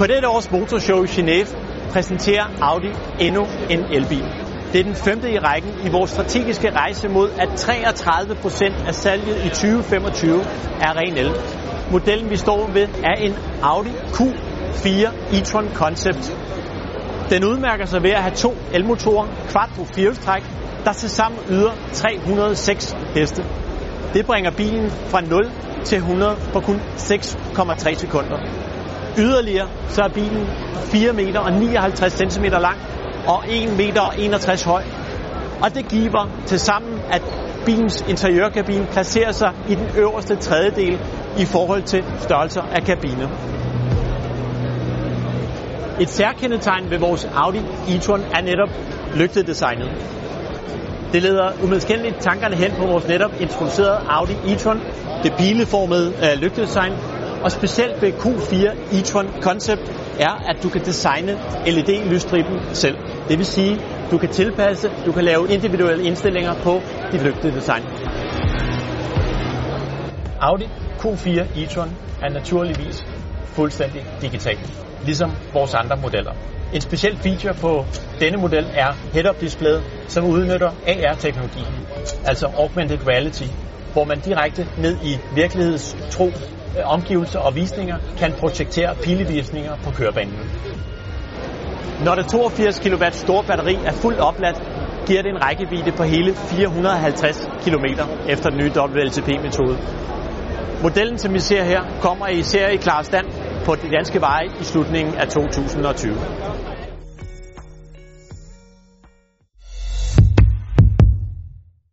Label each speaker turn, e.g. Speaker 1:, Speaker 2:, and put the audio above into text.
Speaker 1: På dette års motorshow i Genève præsenterer Audi endnu en elbil. Det er den femte i rækken i vores strategiske rejse mod, at 33 procent af salget i 2025 er ren el. Modellen vi står ved er en Audi Q4 e-tron Concept. Den udmærker sig ved at have to elmotorer, quattro firehjulstræk, der tilsammen yder 306 heste. Det bringer bilen fra 0 til 100 på kun 6,3 sekunder. Yderligere så er bilen 4 meter og 59 cm lang og 1 meter og 61 høj. Og det giver til sammen, at bilens interiørkabine placerer sig i den øverste tredjedel i forhold til størrelser af kabiner. Et særkendetegn ved vores Audi e-tron er netop lygtedesignet. Det leder umiddelbart tankerne hen på vores netop introducerede Audi e-tron, det bileformede uh, øh, lygtedesign, og specielt ved Q4 e-tron Concept er, at du kan designe LED-lysstriben selv. Det vil sige, du kan tilpasse, du kan lave individuelle indstillinger på dit lygtedesign. Audi Q4 e-tron er naturligvis fuldstændig digital, ligesom vores andre modeller. En speciel feature på denne model er head-up display, som udnytter AR-teknologi, altså augmented reality, hvor man direkte ned i virkelighedstro Øh, omgivelser og visninger kan projektere pilevisninger på kørebanen. Når det 82 kW store batteri er fuldt opladt, giver det en rækkevidde på hele 450 km efter den nye WLTP-metode. Modellen, som vi ser her, kommer i serie klar stand på de danske veje i slutningen af 2020.